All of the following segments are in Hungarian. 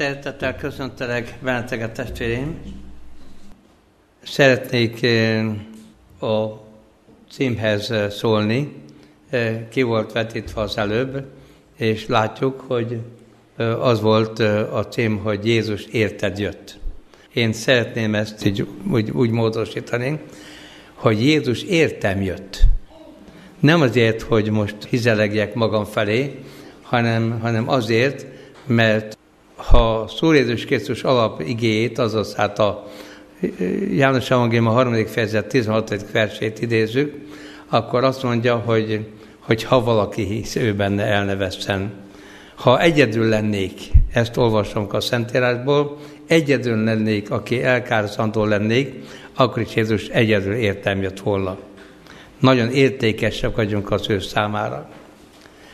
Szeretettel köszöntelek benneteket, testvéreim! Szeretnék eh, a címhez eh, szólni. Eh, ki volt vetítve az előbb, és látjuk, hogy az volt a cím, hogy Jézus érted jött. Én szeretném ezt így, úgy, úgy módosítani, hogy Jézus értem jött. Nem azért, hogy most hizelegjek magam felé, hanem, hanem azért, mert ha Szúr Jézus Krisztus alap igéjét, azaz hát a János Evangélium a harmadik fejezet 16. versét idézzük, akkor azt mondja, hogy, hogy ha valaki hisz, ő benne elneveszten. Ha egyedül lennék, ezt olvasom a Szentírásból, egyedül lennék, aki elkárzandó lennék, akkor is Jézus egyedül értem jött volna. Nagyon értékesek vagyunk az ő számára.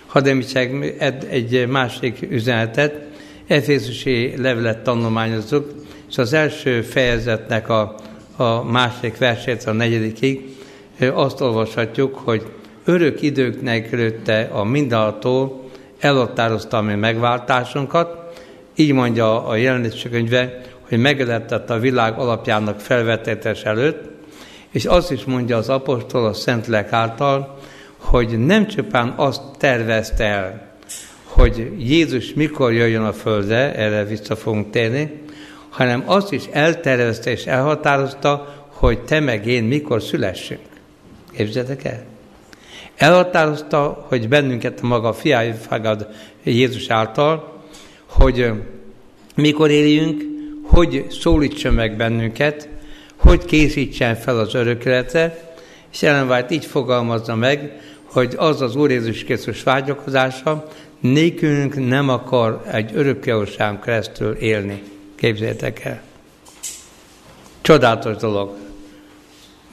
Hadd említsek egy másik üzenetet, Efészusi levelet tanulmányozzuk, és az első fejezetnek a, a második versét, a negyedikig azt olvashatjuk, hogy örök időknek előtte a mindenható elhattározta a mi megváltásunkat, így mondja a jelenlési könyve, hogy megelettett a világ alapjának felvetétes előtt, és azt is mondja az apostol a Szentlek által, hogy nem csupán azt tervezte el, hogy Jézus mikor jöjjön a földre, erre vissza fogunk térni, hanem azt is eltervezte és elhatározta, hogy te meg én mikor szülessünk. Képzeljétek el? Elhatározta, hogy bennünket a maga fiája fagad Jézus által, hogy mikor éljünk, hogy szólítson meg bennünket, hogy készítsen fel az örökületre, és Ellen így fogalmazza meg, hogy az az Úr Jézus Krisztus vágyakozása, nékünk nem akar egy örökkévalóságon keresztül élni. Képzeljétek el. Csodálatos dolog.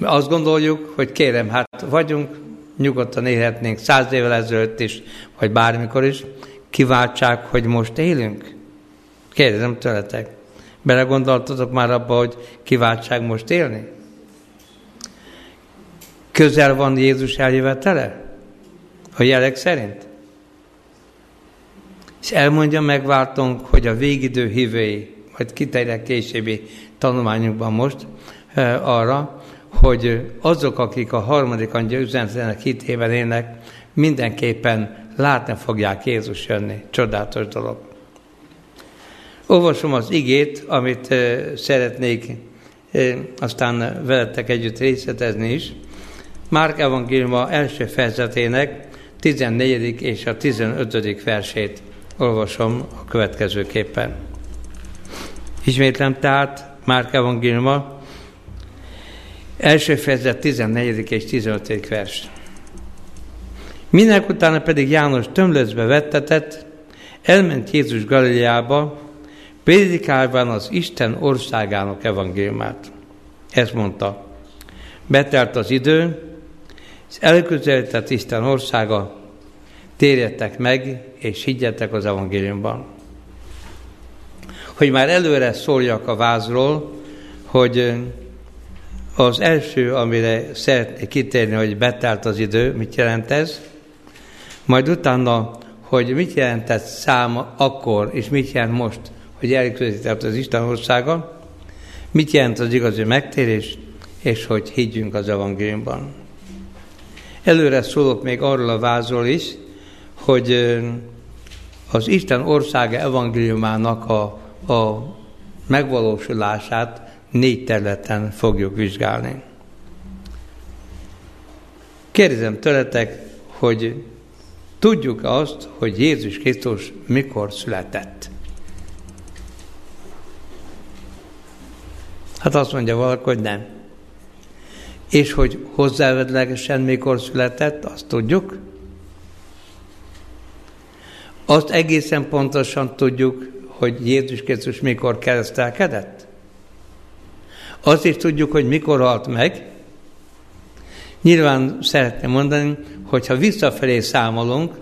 Azt gondoljuk, hogy kérem, hát vagyunk, nyugodtan élhetnénk száz évvel ezelőtt is, vagy bármikor is, kiváltsák, hogy most élünk? Kérdezem tőletek. Belegondoltatok már abba, hogy kiváltság most élni? Közel van Jézus eljövetele? A jelek szerint? És elmondja megváltunk, hogy a végidő hívői, majd kiterjed későbbi tanulmányunkban most e, arra, hogy azok, akik a harmadik angyal üzenetének hitében élnek, mindenképpen látni fogják Jézus jönni. Csodálatos dolog. Olvasom az igét, amit e, szeretnék e, aztán veletek együtt részletezni is. Márk evangélium első fejezetének 14. és a 15. versét olvasom a következőképpen. Ismétlem tehát Márk Evangéliuma, első fejezet 14. és 15. vers. Minek utána pedig János tömlözbe vettetett, elment Jézus Galileába, prédikálván az Isten országának evangéliumát. Ezt mondta. Betelt az idő, és elközelített Isten országa, térjetek meg, és higgyetek az evangéliumban. Hogy már előre szóljak a vázról, hogy az első, amire szeretnék kitérni, hogy betelt az idő, mit jelent ez, majd utána, hogy mit jelentett szám akkor, és mit jelent most, hogy elközített az Isten országa, mit jelent az igazi megtérés, és hogy higgyünk az evangéliumban. Előre szólok még arról a vázról is, hogy az Isten országa evangéliumának a, a megvalósulását négy területen fogjuk vizsgálni. Kérdezem tőletek, hogy tudjuk azt, hogy Jézus Krisztus mikor született? Hát azt mondja valaki, hogy nem. És hogy hozzávedlegesen mikor született, azt tudjuk? Azt egészen pontosan tudjuk, hogy Jézus Krisztus mikor keresztelkedett? Azt is tudjuk, hogy mikor halt meg. Nyilván szeretném mondani, hogy ha visszafelé számolunk,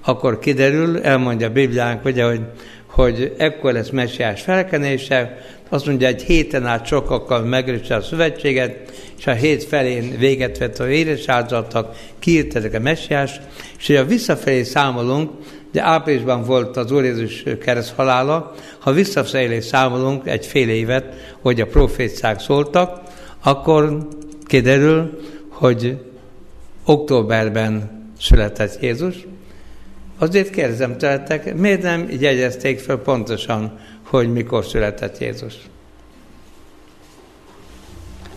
akkor kiderül, elmondja a Bibliánk, ugye, hogy, hogy ekkor lesz messiás felkenése, azt mondja, egy héten át sokakkal megerősíti a szövetséget, és a hét felén véget vett a véres áldozatok, kiírtetek a messiás, és ha visszafelé számolunk, de áprilisban volt az Úr Jézus kereszt halála. Ha visszafelé számolunk egy fél évet, hogy a profétszák szóltak, akkor kiderül, hogy októberben született Jézus. Azért kérdezem tőletek, miért nem jegyezték fel pontosan, hogy mikor született Jézus?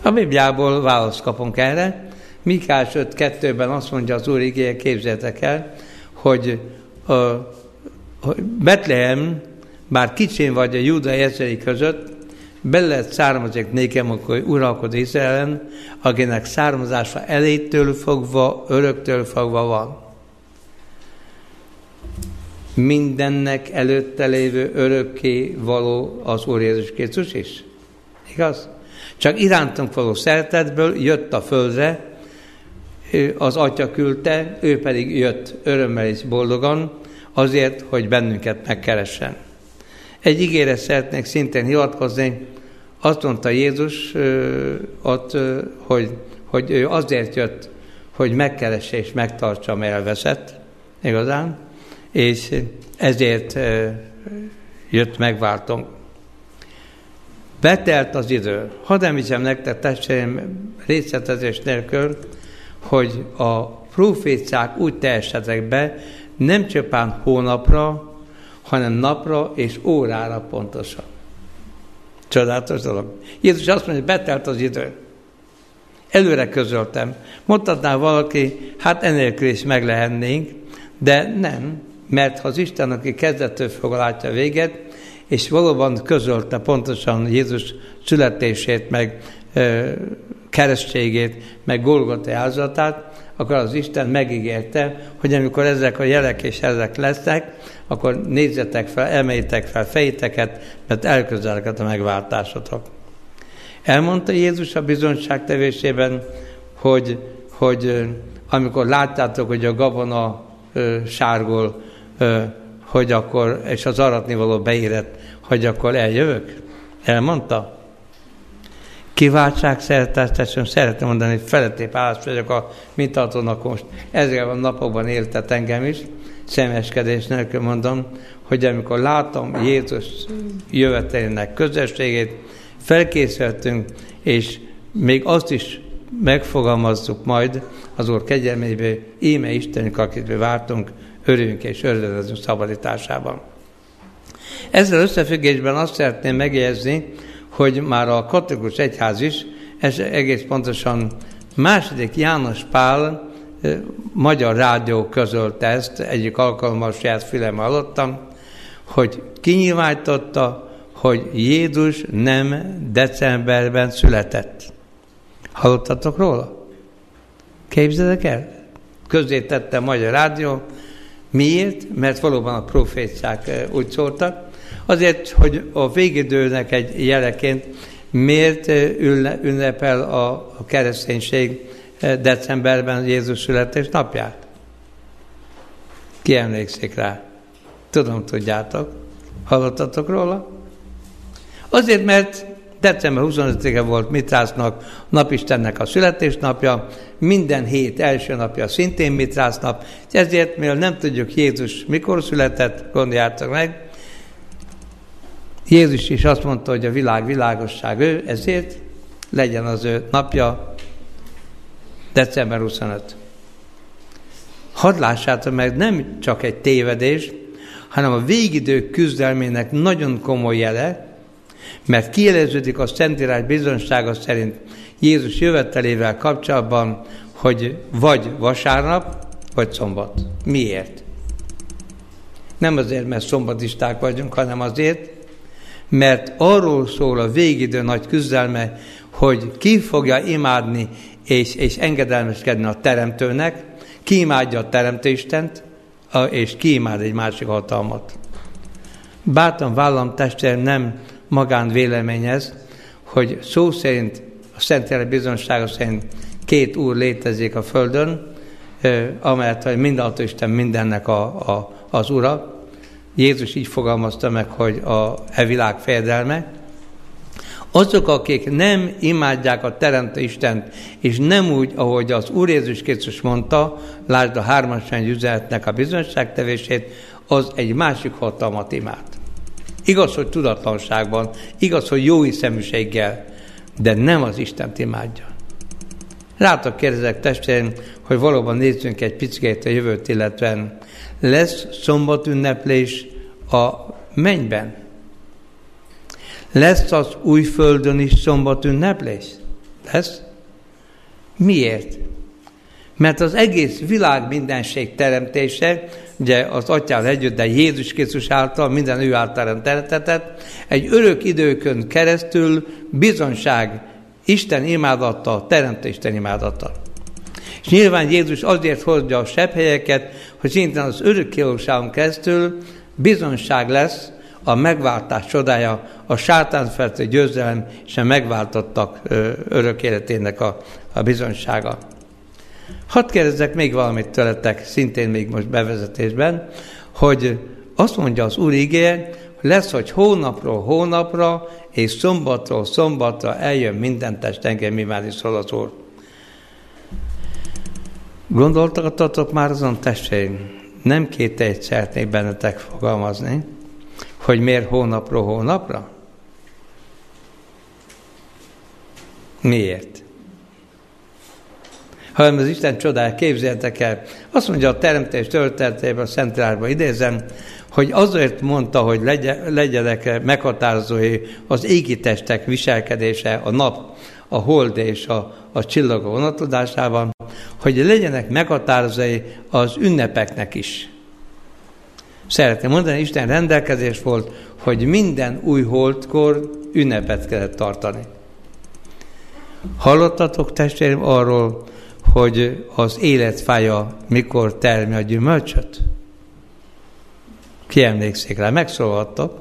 A Bibliából választ kapunk erre. Mikás 5.2-ben azt mondja az Úr igéje, képzeljetek el, hogy, a, hogy Betlehem, bár kicsin vagy a Júda ezrei között, belőle származik nékem, akkor uralkod Izraelen, akinek származása elétől fogva, öröktől fogva van. Mindennek előtte lévő örökké való az Úr Jézus Krisztus is. Igaz? Csak irántunk való szeretetből jött a földre, az Atya küldte, ő pedig jött örömmel és boldogan, azért, hogy bennünket megkeressen. Egy ígére szeretnék szintén hivatkozni, azt mondta Jézus ott, hogy, hogy ő azért jött, hogy megkeresse és megtartsa, mert elveszett, igazán, és ezért jött megváltunk. Betelt az idő. Hadd említsem nektek, testvéreim, részletezés nélkül, hogy a proféciák úgy teljesedtek be, nem csupán hónapra, hanem napra és órára pontosan. Csodálatos dolog. Jézus azt mondja, hogy betelt az idő. Előre közöltem. Mondhatná valaki, hát enélkül is meg lehetnénk, de nem, mert ha az Isten, aki kezdettől fog látja véget, és valóban közölte pontosan Jézus születését, meg ö, keresztségét, meg Golgota áldozatát, akkor az Isten megígérte, hogy amikor ezek a jelek és ezek lesznek, akkor nézzetek fel, emeljétek fel fejteket, mert elközeleket a megváltásotok. Elmondta Jézus a bizonyságtevésében, hogy, hogy amikor láttátok, hogy a gabona ö, sárgol, ö, hogy akkor, és az aratnivaló beérett, hogy akkor eljövök? Elmondta? Kiváltság szeretetesen szeretném mondani, hogy felettébb állás vagyok a mintartónak most. Ezzel a napokban éltet engem is, szemeskedés nélkül mondom, hogy amikor látom Jézus jövetelének közösségét, felkészültünk, és még azt is megfogalmazzuk majd az Úr kegyelmébe, íme Istenünk, akit vártunk, örülünk és örülünk szabadításában. Ezzel összefüggésben azt szeretném megjegyezni, hogy már a katolikus egyház is, ez egész pontosan második János Pál magyar rádió közölte ezt, egyik alkalommal saját fülem hallottam, hogy kinyilvánította, hogy Jézus nem decemberben született. Hallottatok róla? Képzeljek el? Közé tette a Magyar Rádió. Miért? Mert valóban a proféciák úgy szóltak, Azért, hogy a végidőnek egy jeleként miért ünnepel a, kereszténység decemberben Jézus születés napját? Ki emlékszik rá? Tudom, tudjátok. Hallottatok róla? Azért, mert december 25-e volt Mitrásznak, napistennek a születésnapja, minden hét első napja szintén Mitrász nap, ezért, mivel nem tudjuk Jézus mikor született, gondoljátok meg, Jézus is azt mondta, hogy a világ világosság ő, ezért legyen az ő napja december 25. Hadd lássátok meg, nem csak egy tévedés, hanem a végidők küzdelmének nagyon komoly jele, mert kieleződik a Szentírás bizonsága szerint Jézus jövetelével kapcsolatban, hogy vagy vasárnap, vagy szombat. Miért? Nem azért, mert szombatisták vagyunk, hanem azért, mert arról szól a végidő nagy küzdelme, hogy ki fogja imádni és, és engedelmeskedni a Teremtőnek, ki imádja a Teremtő Istent, és ki imád egy másik hatalmat. Bátran vállam testvérem nem magán véleményez, hogy szó szerint, a Szentjelent bizonsága szerint két úr létezik a Földön, amelyet hogy mindenható Isten mindennek a, a, az ura, Jézus így fogalmazta meg, hogy a e világ fejedelme, azok, akik nem imádják a Teremtő Istent, és nem úgy, ahogy az Úr Jézus Krisztus mondta, lásd a hármasány üzenetnek a bizonyságtevését, az egy másik hatalmat imád. Igaz, hogy tudatlanságban, igaz, hogy jó hiszeműséggel, de nem az Isten imádja. Rátok kérdezek testvérem, hogy valóban nézzünk egy picit a jövőt, illetve lesz szombat ünneplés a mennyben. Lesz az új földön is szombat ünneplés? Lesz? Miért? Mert az egész világ mindenség teremtése, ugye az atyával együtt, de Jézus Krisztus által, minden ő által teremtetett, egy örök időkön keresztül bizonság Isten imádata, teremtő Isten imádata. És nyilván Jézus azért hozja a sebb helyeket, hogy szintén az örökkévalóságon keresztül bizonság lesz a megváltás csodája, a sátán feltő győzelem és a megváltottak örök életének a, a bizonsága. Hadd kérdezzek még valamit tőletek, szintén még most bevezetésben, hogy azt mondja az Úr igéje, lesz, hogy hónapról hónapra és szombatról szombatra eljön minden test, engem mi már is szól az Úr. Gondoltatok már azon testvérim, nem két egy szeretnék bennetek fogalmazni, hogy miért hónapról hónapra? Miért? hanem az Isten csodája, képzeljetek el. Azt mondja a teremtés történetében, a Szentírásban idézem, hogy azért mondta, hogy legyenek meghatározói az égi testek viselkedése, a nap, a hold és a, a csillagok vonatodásában, hogy legyenek meghatározói az ünnepeknek is. Szeretném mondani, Isten rendelkezés volt, hogy minden új holdkor ünnepet kellett tartani. Hallottatok testvérem arról, hogy az életfája mikor termi a gyümölcsöt? Ki emlékszik rá? Megszólhattok?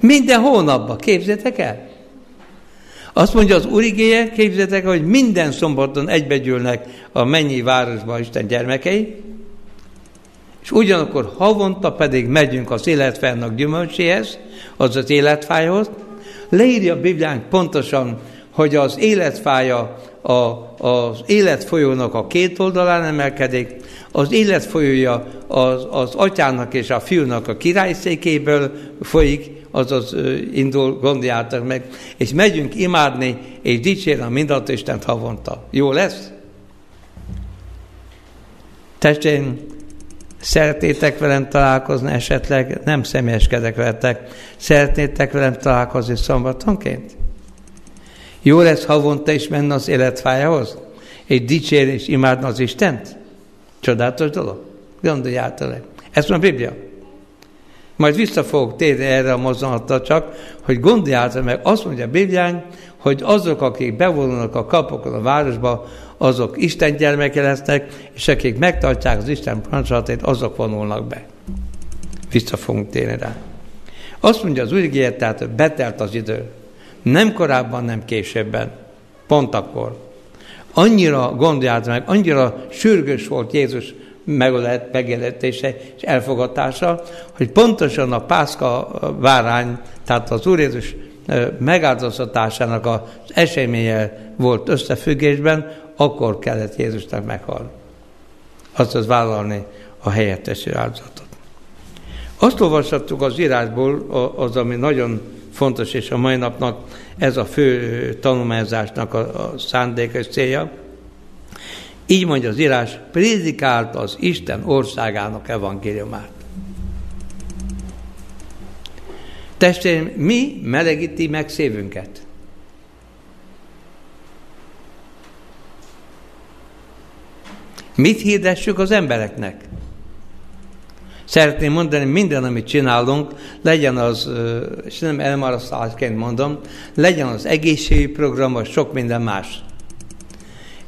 Minden hónapban. Képzétek el? Azt mondja az Urigéje, képzétek hogy minden szombaton egybegyűlnek a mennyi városban Isten gyermekei, és ugyanakkor havonta pedig megyünk az életfájának gyümölcséhez, az az életfájhoz. Leírja a Bibliánk pontosan, hogy az életfája a, az életfolyónak a két oldalán emelkedik, az életfolyója az, az atyának és a fiúnak a királyszékéből folyik, azaz indul, gondoljátok meg, és megyünk imádni, és dicsérni a mindent Istent havonta. Jó lesz? Testén, szeretnétek velem találkozni esetleg, nem személyeskedek veletek, szeretnétek velem találkozni szombatonként? Jó lesz havonta is menne az életfájához? És dicsér és imádna az Istent? Csodálatos dolog. Gondoljátok. Ez van a Biblia. Majd vissza fogok térni erre a mozzanatra csak, hogy gondoljátok meg, azt mondja a Biblián, hogy azok, akik bevonulnak a kapokon a városba, azok Isten gyermeke lesznek, és akik megtartják az Isten parancsolatét, azok vonulnak be. Vissza fogunk térni rá. Azt mondja az új tehát betelt az idő. Nem korábban, nem későbben. Pont akkor. Annyira gondoljátok meg, annyira sürgős volt Jézus megjelenítése és elfogadása, hogy pontosan a Pászka várány, tehát az Úr Jézus megáldozatásának az eseménye volt összefüggésben, akkor kellett Jézusnak meghalni. Azaz vállalni a helyetteső áldozatot. Azt olvashattuk az írásból, az, ami nagyon fontos, és a mai napnak ez a fő tanulmányzásnak a, a szándéka és célja. Így mondja az írás, prédikált az Isten országának evangéliumát. Testvérem, mi melegíti meg szívünket? Mit hirdessük az embereknek? Szeretném mondani, minden, amit csinálunk, legyen az, és nem elmarasztásként mondom, legyen az egészségügyi program, vagy sok minden más.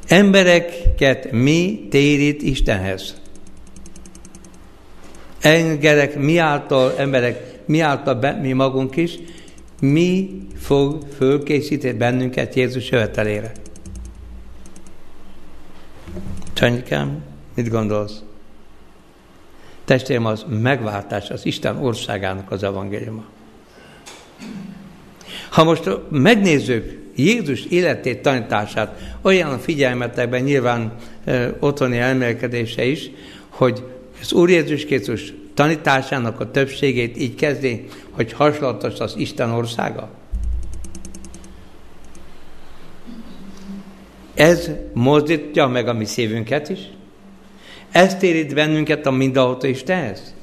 Embereket mi térít Istenhez? Engerek mi által, emberek mi által be, mi magunk is, mi fog fölkészíteni bennünket Jézus jövetelére? Csanyikám, mit gondolsz? Testvérem, az megváltás, az Isten országának az evangéliuma. Ha most megnézzük Jézus életét, tanítását, olyan figyelmetekben nyilván e, otthoni elmélkedése is, hogy az Úr Jézus Krisztus tanításának a többségét így kezdi, hogy hasonlatos az Isten országa. Ez mozdítja meg a mi szívünket is. Ez térít bennünket a mindenható Istenhez.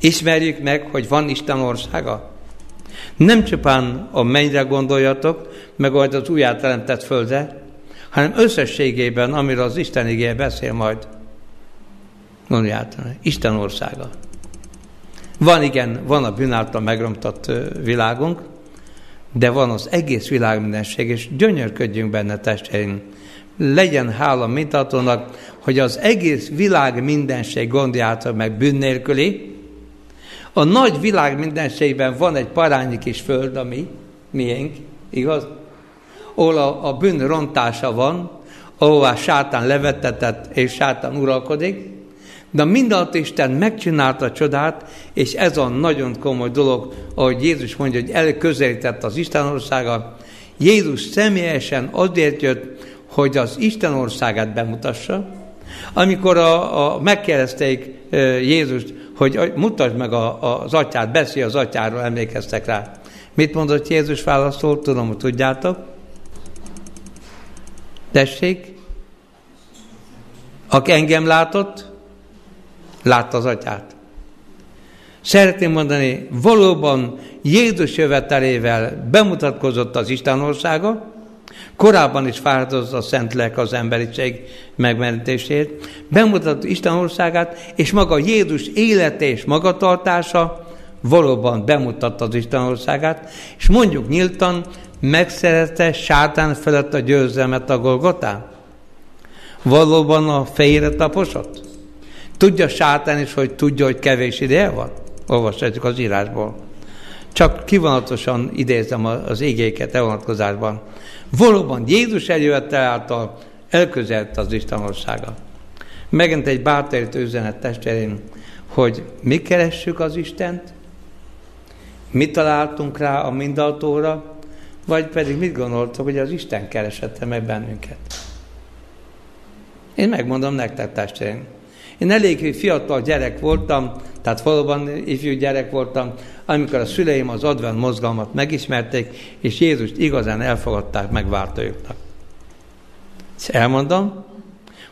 Ismerjük meg, hogy van Isten országa. Nem csupán a mennyre gondoljatok, meg majd az újjáteremtett földre, hanem összességében, amiről az Isten igéje beszél majd. Gondoljátok, Isten országa. Van igen, van a bűn által megromtott világunk, de van az egész világ mindenség, és gyönyörködjünk benne testvéreink. Legyen hála mintatónak, hogy az egész világ mindenség gondjátok meg bűn nélküli. A nagy világ mindenségben van egy parányi kis föld, ami miénk, igaz? Ahol a, a bűn rontása van, ahová sátán levetetett és sátán uralkodik, de mindent Isten megcsinálta a csodát, és ez a nagyon komoly dolog, ahogy Jézus mondja, hogy elközelített az Isten országa. Jézus személyesen azért jött, hogy az Isten országát bemutassa. Amikor a, a, megkérdezték Jézust, hogy mutasd meg a, az atyát, beszélj az atyáról, emlékeztek rá. Mit mondott Jézus válaszolt? Tudom, hogy tudjátok. Tessék? Aki engem látott, látta az atyát. Szeretném mondani, valóban Jézus jövetelével bemutatkozott az Isten országa, korábban is fáradozott a Szent Lelk az emberiség megmentését, bemutatott Isten országát, és maga Jézus élete és magatartása valóban bemutatta az Isten országát, és mondjuk nyíltan, megszerette sátán felett a győzelmet a Golgotán? Valóban a fejére taposott? Tudja sátán is, hogy tudja, hogy kevés ideje van? Olvashatjuk az írásból. Csak kivonatosan idézem az égéket e vonatkozásban. Valóban Jézus eljövettel által elközelt az Isten országa. Megint egy bátorító üzenet testvérén, hogy mi keressük az Istent, mi találtunk rá a mindaltóra, vagy pedig mit gondoltok, hogy az Isten keresette meg bennünket. Én megmondom nektek, testvérem, én elég fiatal gyerek voltam, tehát valóban ifjú gyerek voltam, amikor a szüleim az advent mozgalmat megismerték, és Jézust igazán elfogadták megváltójuknak. És elmondom,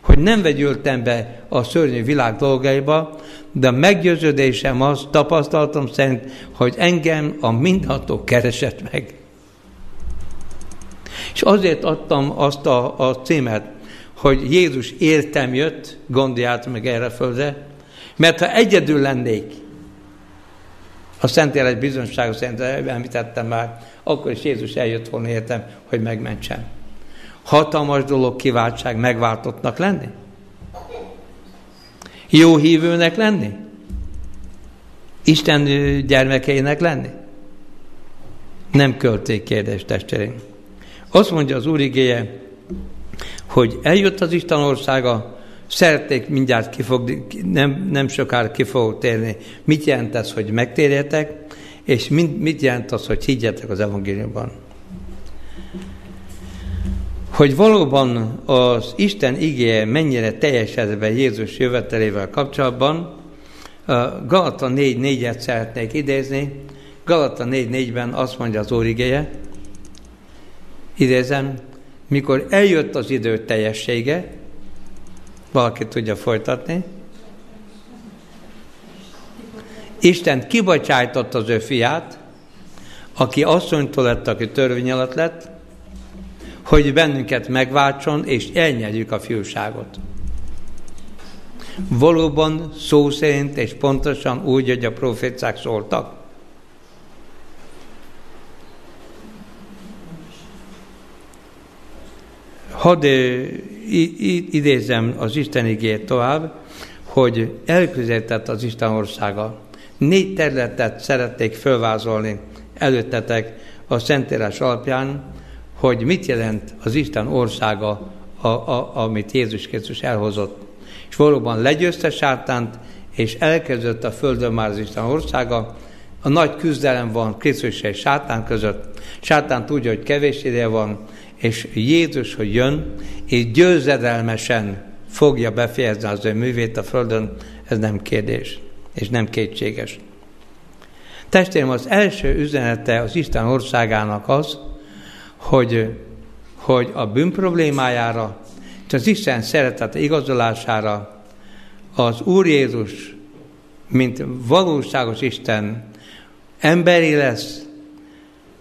hogy nem vegyültem be a szörnyű világ dolgaiba, de a meggyőződésem az, tapasztalatom szerint, hogy engem a mindható keresett meg. És azért adtam azt a, a címet, hogy Jézus értem jött, gondolját meg erre földre, mert ha egyedül lennék, a Szentélet bizonysága szerint említettem már, akkor is Jézus eljött volna értem, hogy megmentsem. Hatalmas dolog kiváltság megváltottnak lenni? Jó hívőnek lenni? Isten gyermekeinek lenni? Nem költék kérdés, testvéreim. Azt mondja az Úr igéje, hogy eljött az Isten országa, szeretnék mindjárt ki fog, nem, nem sokára ki fogok térni. Mit jelent ez, hogy megtérjetek, és mit jelent az, hogy higgyetek az evangéliumban. Hogy valóban az Isten igéje mennyire teljesedve Jézus jövetelével kapcsolatban, Galata 4.4-et szeretnék idézni. Galata 4.4-ben azt mondja az Úr igéje, idézem, mikor eljött az idő teljessége, valaki tudja folytatni, Isten kibocsájtott az ő fiát, aki asszonytól lett, aki törvény alatt lett, hogy bennünket megváltson, és elnyerjük a fiúságot. Valóban szó szerint és pontosan úgy, hogy a profécák szóltak. Hadd idézem az Isten igét tovább, hogy elközelített az Isten országa. Négy területet szerették fölvázolni előttetek a Szentírás alapján, hogy mit jelent az Isten országa, a, a, amit Jézus Krisztus elhozott. És valóban legyőzte sátánt, és elkezdett a földön már az Isten országa. A nagy küzdelem van Krisztus és sátán között. Sátán tudja, hogy kevés ideje van, és Jézus, hogy jön, és győzedelmesen fogja befejezni az ő művét a Földön, ez nem kérdés, és nem kétséges. Testvérem, az első üzenete az Isten országának az, hogy, hogy a bűn problémájára, és az Isten szeretete igazolására az Úr Jézus, mint valóságos Isten, emberi lesz,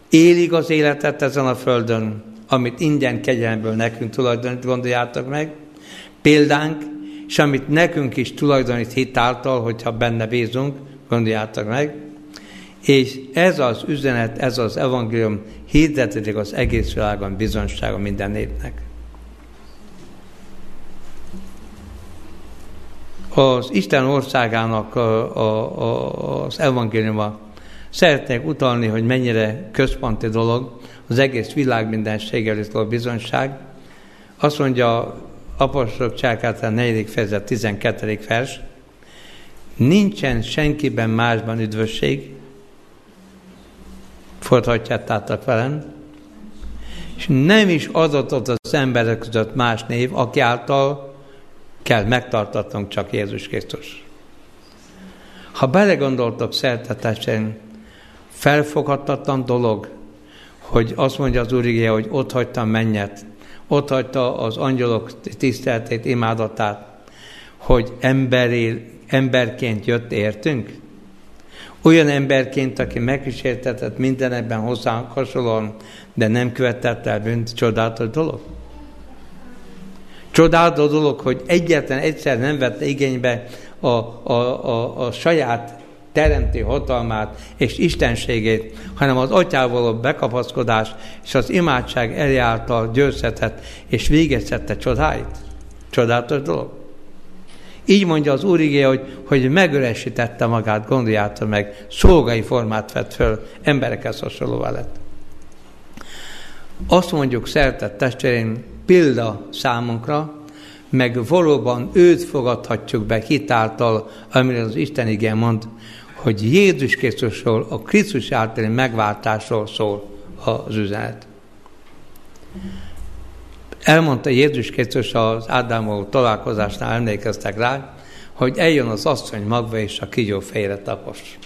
élig az életet ezen a földön, amit ingyen kegyelemből nekünk tulajdonít, gondoljátok meg, példánk, és amit nekünk is tulajdonít hitáltal, hogyha benne bízunk, gondoljátok meg, és ez az üzenet, ez az evangélium hirdetetik az egész világon bizonysága minden népnek. Az Isten országának a, a, a, az evangéliuma. Szeretnék utalni, hogy mennyire központi dolog az egész világ mindenségéről bizonyság. Azt mondja apostolok csákát a 4. fejezet 12. vers, nincsen senkiben másban üdvösség, fordhatjátok velem, és nem is adott az emberek között más név, aki által kell megtartatnunk csak Jézus Krisztus. Ha belegondoltok szertetesen, felfoghatatlan dolog, hogy azt mondja az Úr igéje, hogy ott hagytam mennyet, ott hagyta az angyalok tiszteletét, imádatát, hogy emberi, emberként jött értünk? Olyan emberként, aki megkísértetett minden ebben hozzánk hasonlóan, de nem követett el bűnt, csodálatos dolog. Csodálatos dolog, hogy egyetlen egyszer nem vette igénybe a, a, a, a saját teremti hatalmát és istenségét, hanem az atyával a bekapaszkodás és az imádság elé által győzhetett és végezhette csodáit. Csodálatos dolog. Így mondja az Úr igé, hogy, hogy megöresítette magát, gondoljátok meg, szolgai formát vett föl, emberekhez hasonlóvá lett. Azt mondjuk, szeretett testvérén, példa számunkra, meg valóban őt fogadhatjuk be hitáltal, amire az Isten igen mond, hogy Jézus Krisztusról, a Krisztus általi megváltásról szól az üzenet. Elmondta Jézus Krisztus az Ádámmal találkozásnál, emlékeztek rá, hogy eljön az asszony magva és a kigyó félre tapos.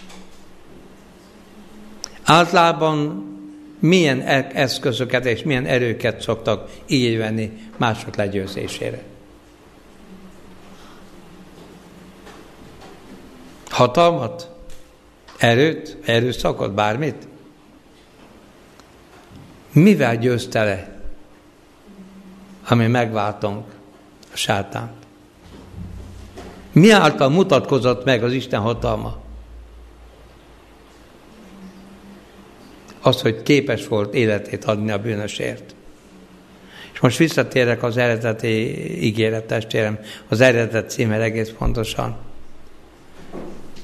Általában milyen e- eszközöket és milyen erőket szoktak így venni mások legyőzésére. Hatalmat? Erőt? Erőszakot? Bármit? Mivel győzte le, ami megváltunk a sátánt? Mi által mutatkozott meg az Isten hatalma? Az, hogy képes volt életét adni a bűnösért. És most visszatérek az eredeti ígéret testvérem, az eredet címer egész pontosan.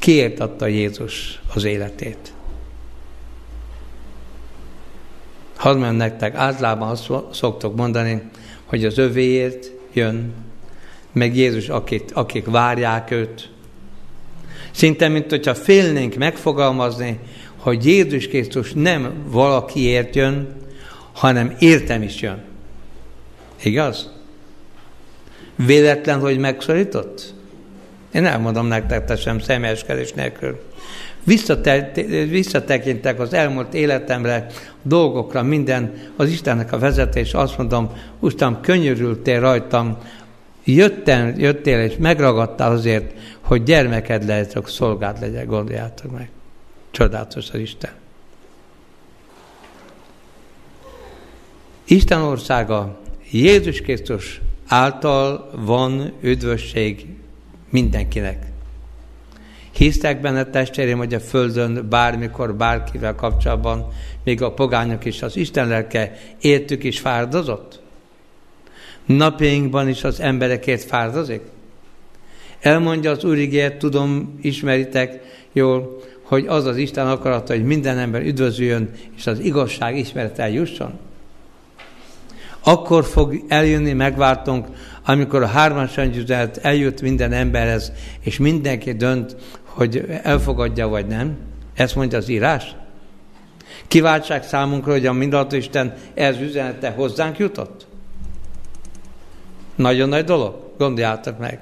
Kiért adta Jézus az életét? Hadd mondjam nektek, általában azt szoktok mondani, hogy az övéért jön, meg Jézus, akik, akik várják őt. Szinte, mint hogyha félnénk megfogalmazni, hogy Jézus Krisztus nem valakiért jön, hanem értem is jön. Igaz? Véletlen, hogy megszorított? Én elmondom nektek, te sem személyeskedés nélkül. visszatekintek az elmúlt életemre, dolgokra, minden, az Istennek a vezetés, azt mondom, Uram, könyörültél rajtam, jöttem, jöttél és megragadtál azért, hogy gyermeked lehetek, szolgált legyek, gondoljátok meg. Csodálatos az Isten. Isten országa Jézus Krisztus által van üdvösség mindenkinek. Hisztek benne testvérem, hogy a Földön bármikor, bárkivel kapcsolatban, még a pogányok is, az Isten lelke értük is fárdozott? Napjainkban is az emberekért fárdozik? Elmondja az Úr tudom, ismeritek jól, hogy az az Isten akarata, hogy minden ember üdvözüljön, és az igazság ismeret eljusson? Akkor fog eljönni, megváltunk, amikor a hármas üzenet eljut minden emberhez, és mindenki dönt, hogy elfogadja vagy nem. Ezt mondja az írás. Kiváltság számunkra, hogy a mindenható Isten ez üzenete hozzánk jutott? Nagyon nagy dolog, gondoljátok meg.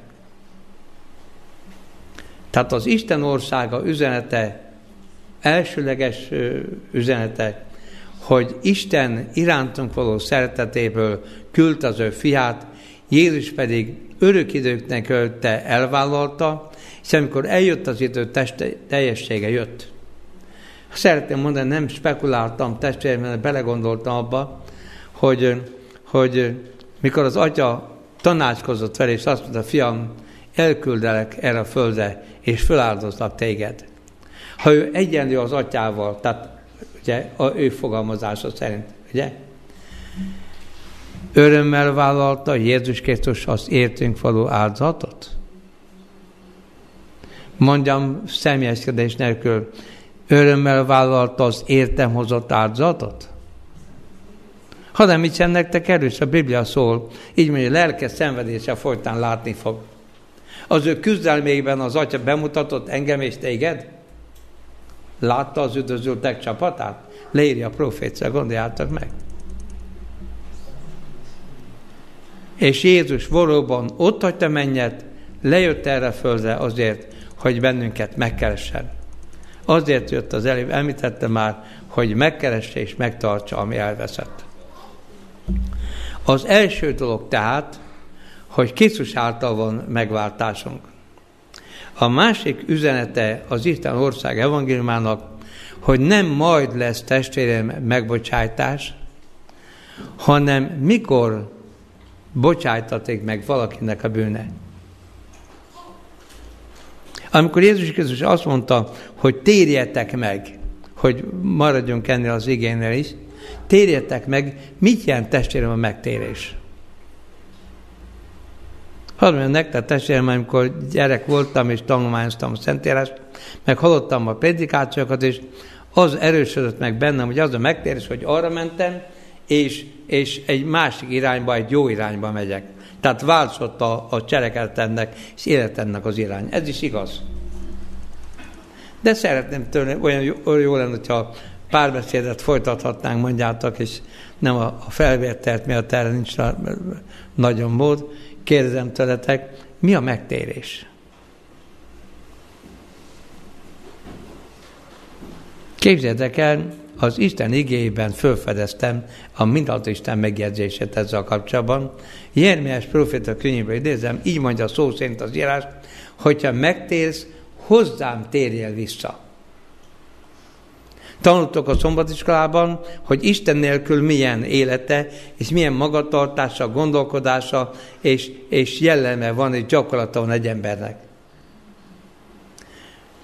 Tehát az Isten országa üzenete, elsőleges üzenete, hogy Isten irántunk való szeretetéből küld az ő fiát, Jézus pedig örök időknek ölte elvállalta, és amikor eljött az idő, teste, teljessége jött. Szeretném mondani, nem spekuláltam testvérem, mert belegondoltam abba, hogy, hogy mikor az atya tanácskozott vele, és azt mondta, fiam, elküldelek erre a földre, és feláldozlak téged. Ha ő egyenlő az atyával, tehát ugye, a ő fogalmazása szerint, ugye? Örömmel vállalta Jézus Krisztus az értünk való áldozatot? Mondjam személyeskedés nélkül, örömmel vállalta az értem hozott áldozatot? Hanem sem nektek erős, a Biblia szól, így mondja, lelke szenvedése folytán látni fog. Az ő küzdelmében az atya bemutatott engem és téged? Látta az üdvözültek csapatát? Leírja a profécia, gondoljátok meg. És Jézus valóban ott hagyta mennyet, lejött erre földre azért, hogy bennünket megkeressen. Azért jött az előbb, említette már, hogy megkeresse és megtartsa, ami elveszett. Az első dolog tehát, hogy Krisztus által van megváltásunk. A másik üzenete az Isten ország evangéliumának, hogy nem majd lesz testvérem megbocsájtás, hanem mikor bocsájtaték meg valakinek a bűne. Amikor Jézus Krisztus azt mondta, hogy térjetek meg, hogy maradjunk ennél az igénynél is, térjetek meg, mit jelent testvérem a megtérés? Hadd mondjam nektek, testvérem, amikor gyerek voltam és tanulmányoztam a Szentérást, meg hallottam a prédikációkat, és az erősödött meg bennem, hogy az a megtérés, hogy arra mentem, és, és egy másik irányba, egy jó irányba megyek. Tehát változott a, a cselekedetemnek és életemnek az irány. Ez is igaz. De szeretném tőle, olyan jó, jó lenne, hogyha párbeszédet folytathatnánk, mondjátok, és nem a, a felvértelt miatt erre nincs nagyon mód. Kérdezem tőletek, mi a megtérés? Képzeljétek el, az Isten igényében fölfedeztem a mindható Isten megjegyzését ezzel kapcsolatban. Jeremiás proféta könyvében idézem, így mondja szó szerint az írás, hogyha megtérsz, hozzám térjél vissza. Tanultok a szombatiskolában, hogy Isten nélkül milyen élete, és milyen magatartása, gondolkodása, és, és jelleme van, és gyakorlata van egy embernek.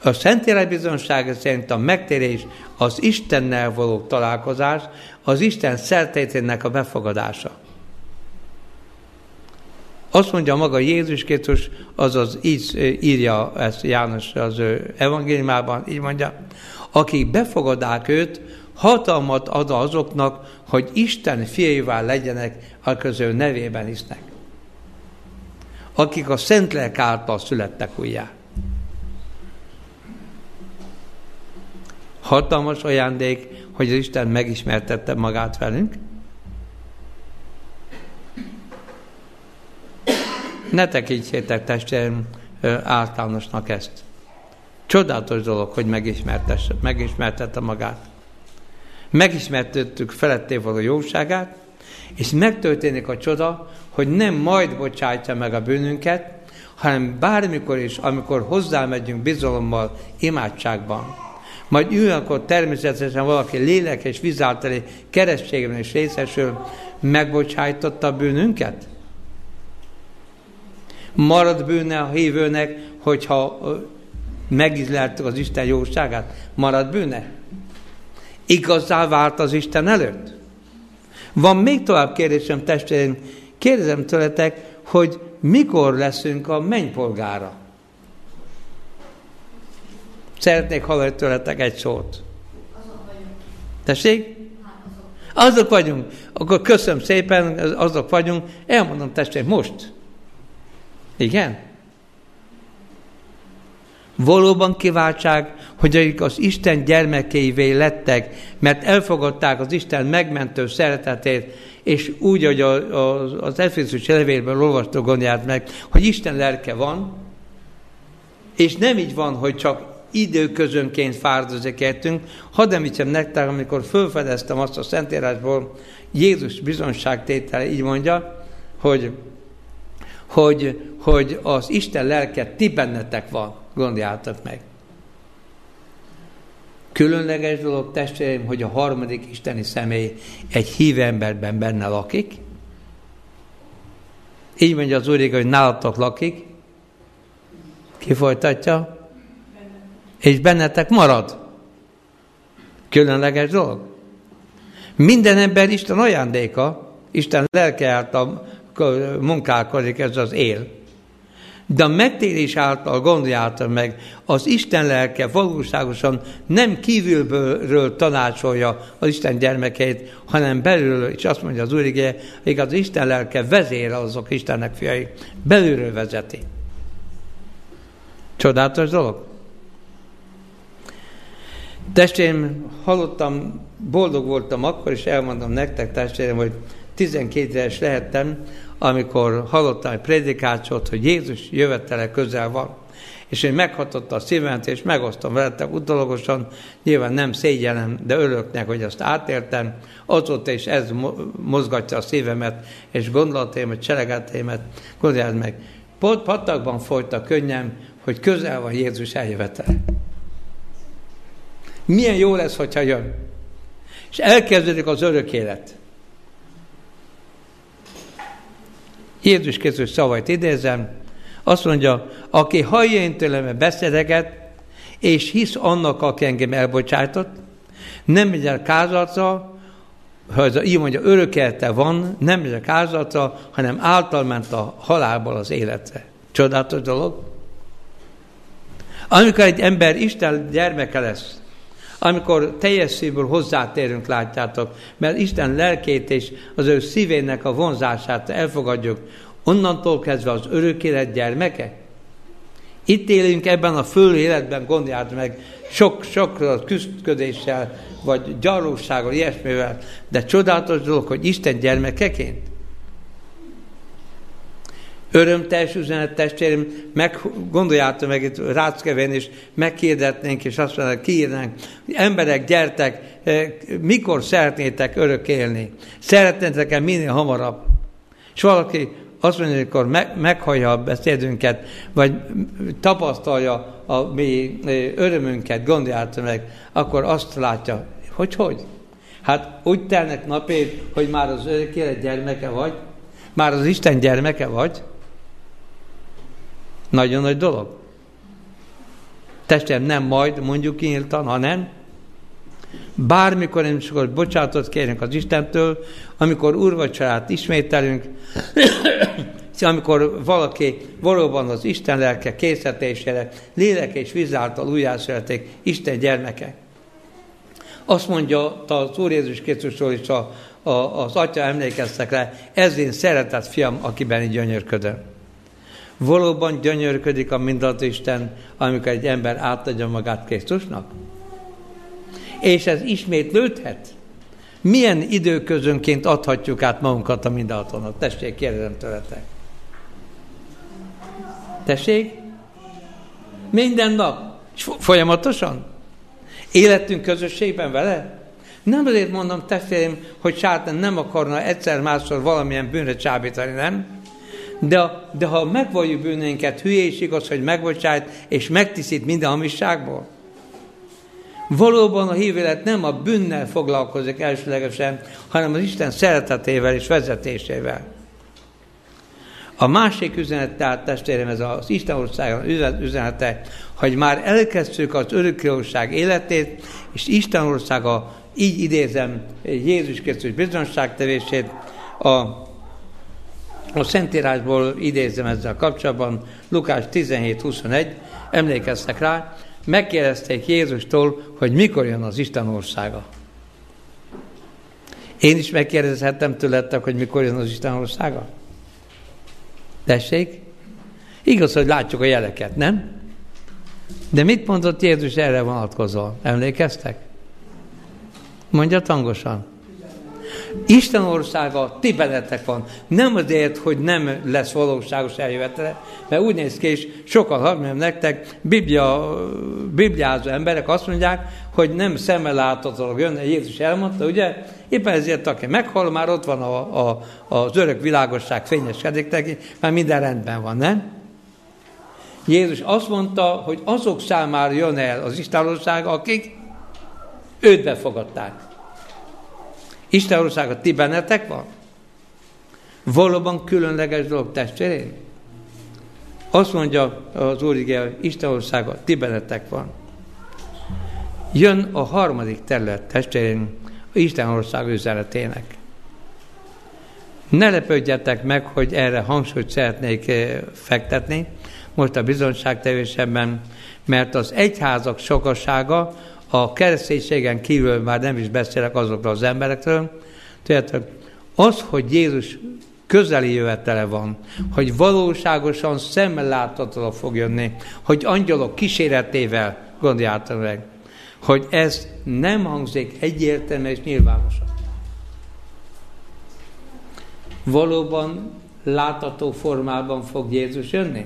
A Szentlélek bizonsága szerint a megtérés az Istennel való találkozás, az Isten szertétének a befogadása. Azt mondja maga Jézus Krisztus, azaz így írja ezt János az ő evangéliumában, így mondja, akik befogadák őt, hatalmat ad azoknak, hogy Isten fiaivá legyenek, a közül nevében hisznek. Akik a Szentlélek által születtek újjá. Hatalmas ajándék, hogy az Isten megismertette magát velünk. Ne tekintsétek testvérem általánosnak ezt. Csodálatos dolog, hogy megismertette magát. Megismertettük feletté való jóságát, és megtörténik a csoda, hogy nem majd bocsájtja meg a bűnünket, hanem bármikor is, amikor hozzámegyünk bizalommal, imádságban, majd akkor természetesen valaki lélek és vizáltali keresztségben is részesül, megbocsájtotta a bűnünket? Marad bűne a hívőnek, hogyha megizleltük az Isten jóságát? Marad bűne? Igazá vált az Isten előtt? Van még tovább kérdésem, testvéreim, kérdezem tőletek, hogy mikor leszünk a mennypolgára? Szeretnék hallani tőletek egy szót. Tessék? Azok vagyunk. Akkor köszönöm szépen, azok vagyunk. Elmondom testvérem, most. Igen? Valóban kiváltság, hogy akik az Isten gyermekeivé lettek, mert elfogadták az Isten megmentő szeretetét, és úgy, hogy az Efézus levélben olvastok, gondolját meg, hogy Isten lelke van, És nem így van, hogy csak időközönként fáradozik értünk. Hadd említsem nektek, amikor felfedeztem azt a Szentírásból, Jézus bizonságtétele így mondja, hogy, hogy, hogy az Isten lelke ti bennetek van, gondoljátok meg. Különleges dolog, testvéreim, hogy a harmadik isteni személy egy hív emberben benne lakik. Így mondja az Úr, hogy nálatok lakik. Ki folytatja? És bennetek marad. Különleges dolog. Minden ember Isten ajándéka, Isten lelke által munkálkodik ez az él. De a megtérés által gondoljátok meg, az Isten lelke valóságosan nem kívülből tanácsolja az Isten gyermekeit, hanem belülről, és azt mondja az Úr igé, hogy az Isten lelke vezére azok Istennek fiai, belülről vezeti. Csodálatos dolog? Testvérem, hallottam, boldog voltam akkor, és elmondom nektek, testvérem, hogy 12 éves lehettem, amikor hallottam egy prédikációt, hogy Jézus jövetele közel van. És én meghatotta a szívemet, és megosztom veletek utolagosan, nyilván nem szégyellem, de öröknek, hogy azt átértem. Azóta is ez mozgatja a szívemet, és gondolataimat, cselekedeteimet, gondoljad meg. Patakban folyt a könnyem, hogy közel van Jézus eljövetele. Milyen jó lesz, hogyha jön. És elkezdődik az örök élet. Jézus Krisztus szavait idézem, azt mondja, aki hallja én tőlem beszédeket, és hisz annak, aki engem elbocsájtott, nem megy el kázatra, ha ez így mondja, örökelte van, nem megy el kázatra, hanem által ment a halálból az életre. Csodálatos dolog. Amikor egy ember Isten gyermeke lesz, amikor teljes szívből hozzátérünk, látjátok, mert Isten lelkét és az ő szívének a vonzását elfogadjuk, onnantól kezdve az örök élet gyermeke. Itt élünk ebben a föld életben, gondoljátok meg, sok-sok küzdködéssel, vagy gyarlósággal, ilyesmivel, de csodálatos dolog, hogy Isten gyermekeként Örömteljes üzenet, testvérem, meg, gondoljátok meg itt Ráckevén is, megkérdetnénk, és azt mondanak, kiírnánk, emberek, gyertek, eh, mikor szeretnétek örök élni? Szeretnétek-e minél hamarabb? És valaki azt mondja, hogy amikor meg, meghallja a beszédünket, vagy tapasztalja a mi eh, örömünket, gondoljátok meg, akkor azt látja, hogy hogy? Hát úgy telnek napét, hogy már az örök élet gyermeke vagy, már az Isten gyermeke vagy, nagyon nagy dolog. Testem nem majd mondjuk nyíltan, hanem bármikor, amikor bocsátot kérünk az Istentől, amikor urvacsorát ismételünk, amikor valaki valóban az Isten lelke készítésére, lélek és víz által újjászületik Isten gyermeke. Azt mondja az Úr Jézus Krisztusról is a, a, az Atya emlékeztek rá, ez én szeretett fiam, akiben így gyönyörködöm. Valóban gyönyörködik a mindenható Isten, amikor egy ember átadja magát Krisztusnak? És ez ismét lőthet? Milyen időközönként adhatjuk át magunkat a mindenhatónak? Tessék, kérdezem tőletek. Tessék? Minden nap? Folyamatosan? Életünk közösségben vele? Nem azért mondom, testvérem, hogy sátán nem akarna egyszer-másszor valamilyen bűnre csábítani, nem? De, de ha megvalljuk bűneinket, hülye és igaz, hogy megbocsájt, és megtisztít minden hamisságból. Valóban a hívélet nem a bűnnel foglalkozik elsőlegesen, hanem az Isten szeretetével és vezetésével. A másik üzenet, tehát testvérem, ez az Isten országon üzenete, hogy már elkezdtük az örökkéország életét, és Isten országa, így idézem Jézus Krisztus bizonságtevését, a a Szentírásból idézem ezzel kapcsolatban, Lukás 17.21, emlékeztek rá, megkérdezték Jézustól, hogy mikor jön az Isten országa. Én is megkérdezhettem tőletek, hogy mikor jön az Isten országa? Tessék? Igaz, hogy látjuk a jeleket, nem? De mit mondott Jézus erre vonatkozóan? Emlékeztek? Mondja tangosan. Isten országa ti bennetek van. Nem azért, hogy nem lesz valóságos eljövetele, mert úgy néz ki, és sokan hallom nektek, Biblia, bibliázó emberek azt mondják, hogy nem szemmel láthatólag jönne, Jézus elmondta, ugye? Éppen ezért, aki meghal, már ott van a, a, az örök világosság fényeskedik neki, már minden rendben van, nem? Jézus azt mondta, hogy azok számára jön el az Istenország, akik őt befogadták. Isten országa ti bennetek van? Valóban különleges dolog, testvérén? Azt mondja az Úr Isten országa ti bennetek van. Jön a harmadik terület, testvérén, Isten ország üzenetének. Ne lepődjetek meg, hogy erre hangsúlyt szeretnék eh, fektetni, most a bizonságtevésebben, mert az egyházak sokasága a kereszténységen kívül már nem is beszélek azokról az emberekről, tehát az, hogy Jézus közeli jövetele van, hogy valóságosan szemmel láthatólag fog jönni, hogy angyalok kíséretével, gondoljátok meg, hogy ez nem hangzik egyértelmű és nyilvánosan. Valóban látható formában fog Jézus jönni?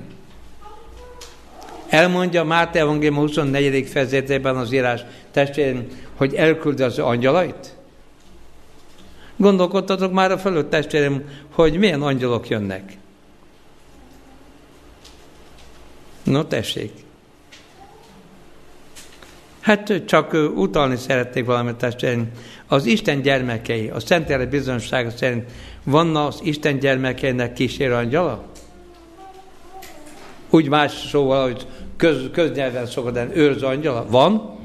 Elmondja Máté Evangélium 24. fejezetében az írás testvérem, hogy elküldi az angyalait? Gondolkodtatok már a fölött testvérem, hogy milyen angyalok jönnek. No, tessék. Hát csak utalni szeretnék valamit testvérem. Az Isten gyermekei, a Szentére bizonysága szerint vannak az Isten gyermekeinek kísérő angyala? Úgy más szóval, hogy köz, köznyelven szokott őrző angyala. Van?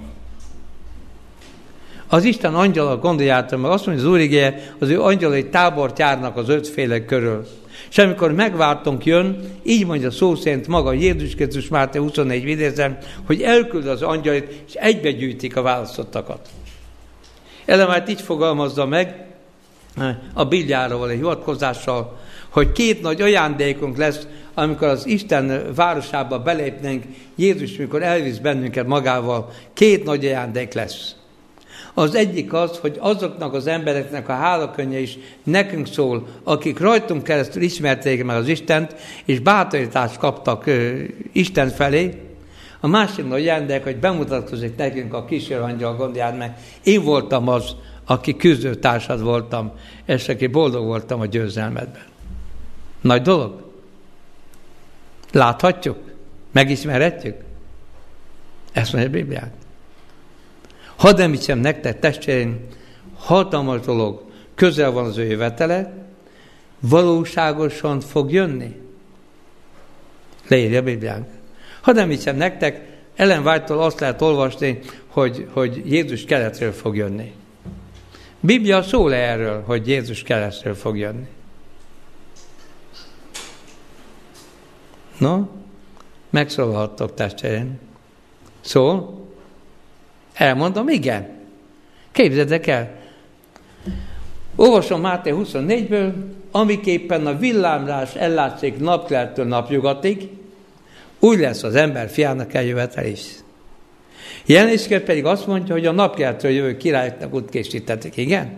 Az Isten angyala, gondoljátok meg, azt mondja az Úr az ő angyalai tábort járnak az ötféle körül. És amikor megvártunk jön, így mondja szó szerint maga Jézus Krisztus Máté 24 vidézem, hogy elküld az angyalait, és egybegyűjtik a választottakat. Elemát így fogalmazza meg a Bibliára való hivatkozással, hogy két nagy ajándékunk lesz, amikor az Isten városába belépnénk, Jézus, mikor elvisz bennünket magával, két nagy ajándék lesz. Az egyik az, hogy azoknak az embereknek a hálakönnye is nekünk szól, akik rajtunk keresztül ismerték meg az Istent, és bátorítást kaptak ö, Isten felé. A másik nagy ajándék, hogy bemutatkozik nekünk a kísérő angyal gondját, meg én voltam az, aki küzdő társad voltam, és aki boldog voltam a győzelmedben. Nagy dolog? Láthatjuk? Megismerhetjük? Ezt mondja a Bibliát. Hadd említsem nektek, testvéreim, hatalmas dolog, közel van az ő jövetele, valóságosan fog jönni. Leírja a Bibliánk. Hadd említsem nektek, Ellen white azt lehet olvasni, hogy, hogy Jézus keletről fog jönni. Biblia szól erről, hogy Jézus keletről fog jönni. No, megszólalhattok testvéreim. Szól? Elmondom, igen. Képzeljétek el. Olvasom Máté 24-ből, amiképpen a villámlás ellátszik napkeltől napjugatig, úgy lesz az ember fiának eljövetel is. Jelenésként pedig azt mondja, hogy a napkeltől jövő királyoknak útkészítették. Igen?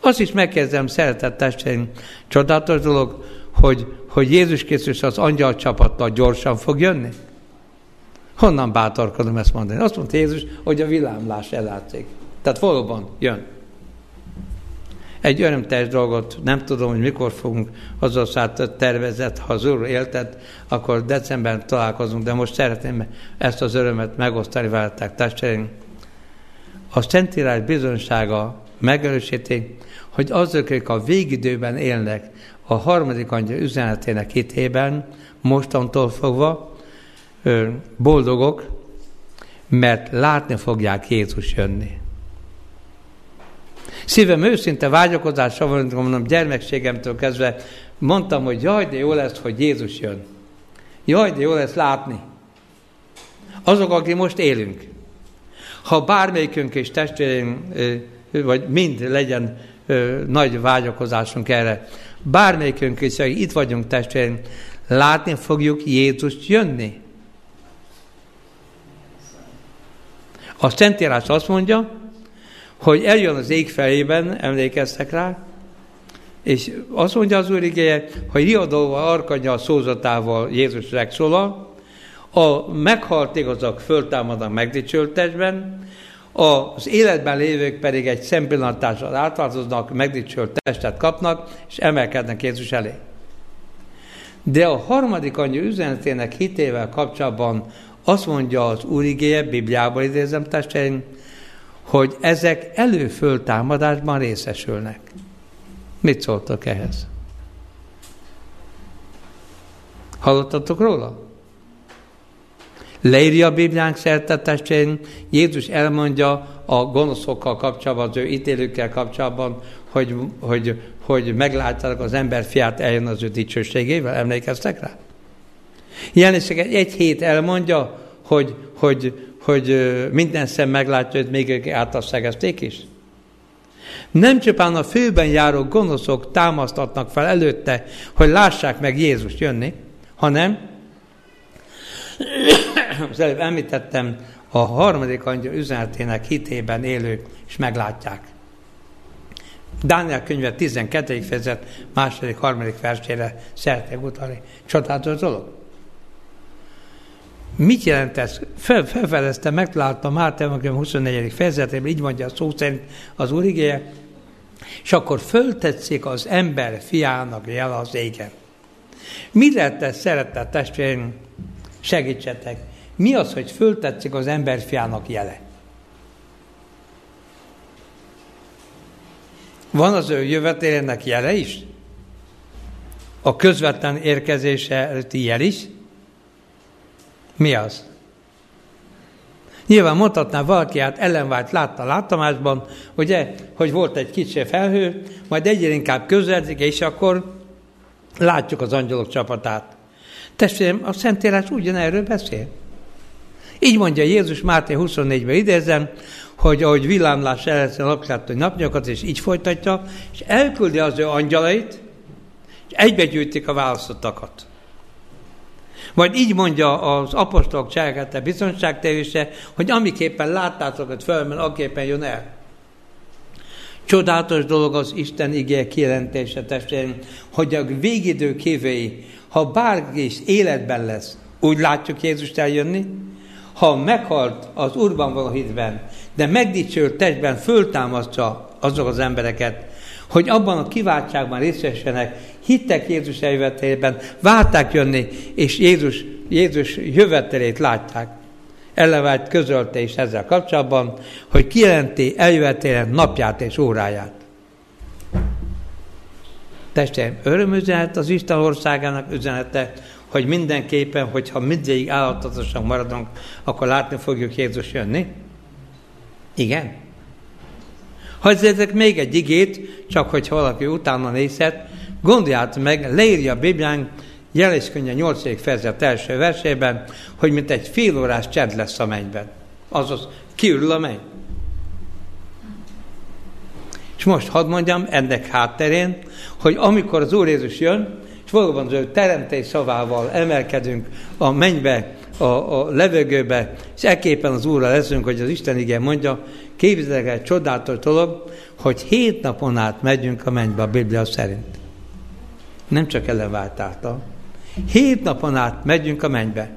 Azt is megkezdem, szeretett testvérim, csodálatos dolog, hogy, hogy Jézus Krisztus az angyal csapattal gyorsan fog jönni. Honnan bátorkodom ezt mondani? Azt mondta Jézus, hogy a villámlás ellátszik. Tehát valóban jön. Egy örömteljes dolgot, nem tudom, hogy mikor fogunk azzal szállt tervezett, ha az Úr éltet, akkor decemberben találkozunk, de most szeretném ezt az örömet megosztani veletek, testvéreim. A Szentírás bizonysága megerősíti, hogy azok, akik a végidőben élnek, a harmadik angyal üzenetének hitében, mostantól fogva, boldogok, mert látni fogják Jézus jönni. Szívem őszinte vágyakozása van, mondom, gyermekségemtől kezdve mondtam, hogy jaj, de jó lesz, hogy Jézus jön. Jaj, de jó lesz látni. Azok, akik most élünk. Ha bármelyikünk és testvérünk, vagy mind legyen nagy vágyakozásunk erre, bármelyikünk is, hogy itt vagyunk testvérünk, látni fogjuk Jézust jönni. A Szentírás azt mondja, hogy eljön az ég felében, emlékeztek rá, és azt mondja az Úr igéje, hogy riadóval, arkanya szózatával Jézus megszólal, a meghalt igazak föltámadnak megdicsöltesben, az életben lévők pedig egy szempillantással átváltoznak, megdicsölt testet kapnak, és emelkednek Jézus elé. De a harmadik anyja üzenetének hitével kapcsolatban azt mondja az Úr igéje, Bibliában idézem testeim, hogy ezek előföltámadásban részesülnek. Mit szóltak ehhez? Hallottatok róla? Leírja a Bibliánk szertetestén, Jézus elmondja a gonoszokkal kapcsolatban, az ő ítélőkkel kapcsolatban, hogy, hogy, hogy meglátják az ember fiát eljön az ő dicsőségével. Emlékeztek rá? Jelenések egy, hét elmondja, hogy, hogy, hogy minden szem meglátja, hogy még ők átasszegezték is. Nem csupán a főben járó gonoszok támasztatnak fel előtte, hogy lássák meg Jézus jönni, hanem az előbb említettem, a harmadik angyal üzenetének hitében élők is meglátják. Dániel könyve 12. fejezet második, harmadik versére szeretnék utalni. Csodálatos dolog. Mit jelent ez? Fel, felfedeztem, megtaláltam Márta Evangélium 24. fejezetében, így mondja a szó szerint az Úr igéje, és akkor föltetszik az ember fiának jel az égen. Mi lett ez, szeretett testvérim? Segítsetek. Mi az, hogy föltetszik az ember fiának jele? Van az ő jövetélének jele is? A közvetlen érkezése jel is? Mi az? Nyilván mondhatná valaki, hát ellenvált látta látomásban, ugye, hogy volt egy kicsi felhő, majd egyre inkább közeledik, és akkor látjuk az angyalok csapatát. Testvérem, a Szentírás ugyanerről beszél. Így mondja Jézus Máté 24-ben idézem, hogy ahogy villámlás először napját, napnyakat, és így folytatja, és elküldi az ő angyalait, és egybegyűjtik a választottakat. Vagy így mondja az apostolok cselekedete bizonyságtevése, hogy amiképpen láttátok, hogy fölmen, aképpen jön el. Csodálatos dolog az Isten igé kijelentése, testvérem, hogy a végidő kévei, ha bárki is életben lesz, úgy látjuk Jézust eljönni, ha meghalt az Úrban való hitben, de megdicsőlt testben föltámasztja azok az embereket, hogy abban a kiváltságban részessenek, hittek Jézus eljövetelében, várták jönni, és Jézus, Jézus jövetelét látják. Ellevált közölte is ezzel kapcsolatban, hogy kijelenti eljövetélen napját és óráját. Testeim, örömüzenet az Isten országának üzenete, hogy mindenképpen, hogyha mindegyik állatatosan maradunk, akkor látni fogjuk Jézus jönni? Igen? Hagyjátok még egy igét, csak hogy valaki utána nézhet, gondoljátok meg, leírja a Biblián jeléskönyve 8. fejezet első versében, hogy mint egy fél órás csend lesz a mennyben. Azaz kiürül a menny. És most hadd mondjam ennek hátterén, hogy amikor az Úr Jézus jön, és valóban az ő teremtés szavával emelkedünk a mennybe, a, a levegőbe, és ekképpen az Úrra leszünk, hogy az Isten igen mondja, képzeljük egy csodálatos dolog, hogy hét napon át megyünk a mennybe a Biblia szerint. Nem csak ellenváltáltal. Hét napon át megyünk a mennybe.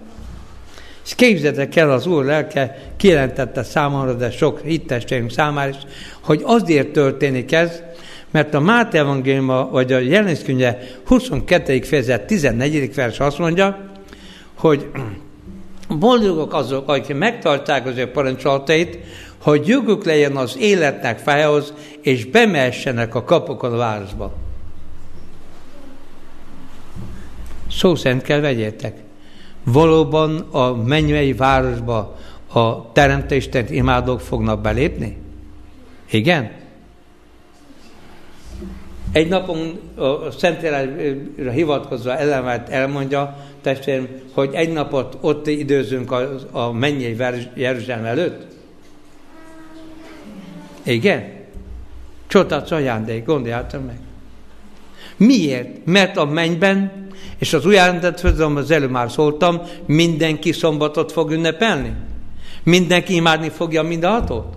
És képzeljétek el, az Úr lelke kijelentette számomra, de sok hittestérünk számára is, hogy azért történik ez, mert a Máté evangéliuma, vagy a jelenéskönyve 22. fejezet 14. vers azt mondja, hogy boldogok azok, akik megtartják az ő parancsolatait, hogy joguk legyen az életnek fájához, és bemessenek a kapokon a városba. Szó szerint kell vegyétek. Valóban a mennyei városba a teremtésten imádók fognak belépni? Igen? Egy napon a Szentélásra hivatkozva ellenvált elmondja, testvérem, hogy egy napot ott időzünk a, a mennyei Jeruzsálem előtt. Igen? Csodálatos ajándék, gondoljátok meg. Miért? Mert a mennyben, és az újjárendet főzöm, az előbb már szóltam, mindenki szombatot fog ünnepelni. Mindenki imádni fogja mind a hatót.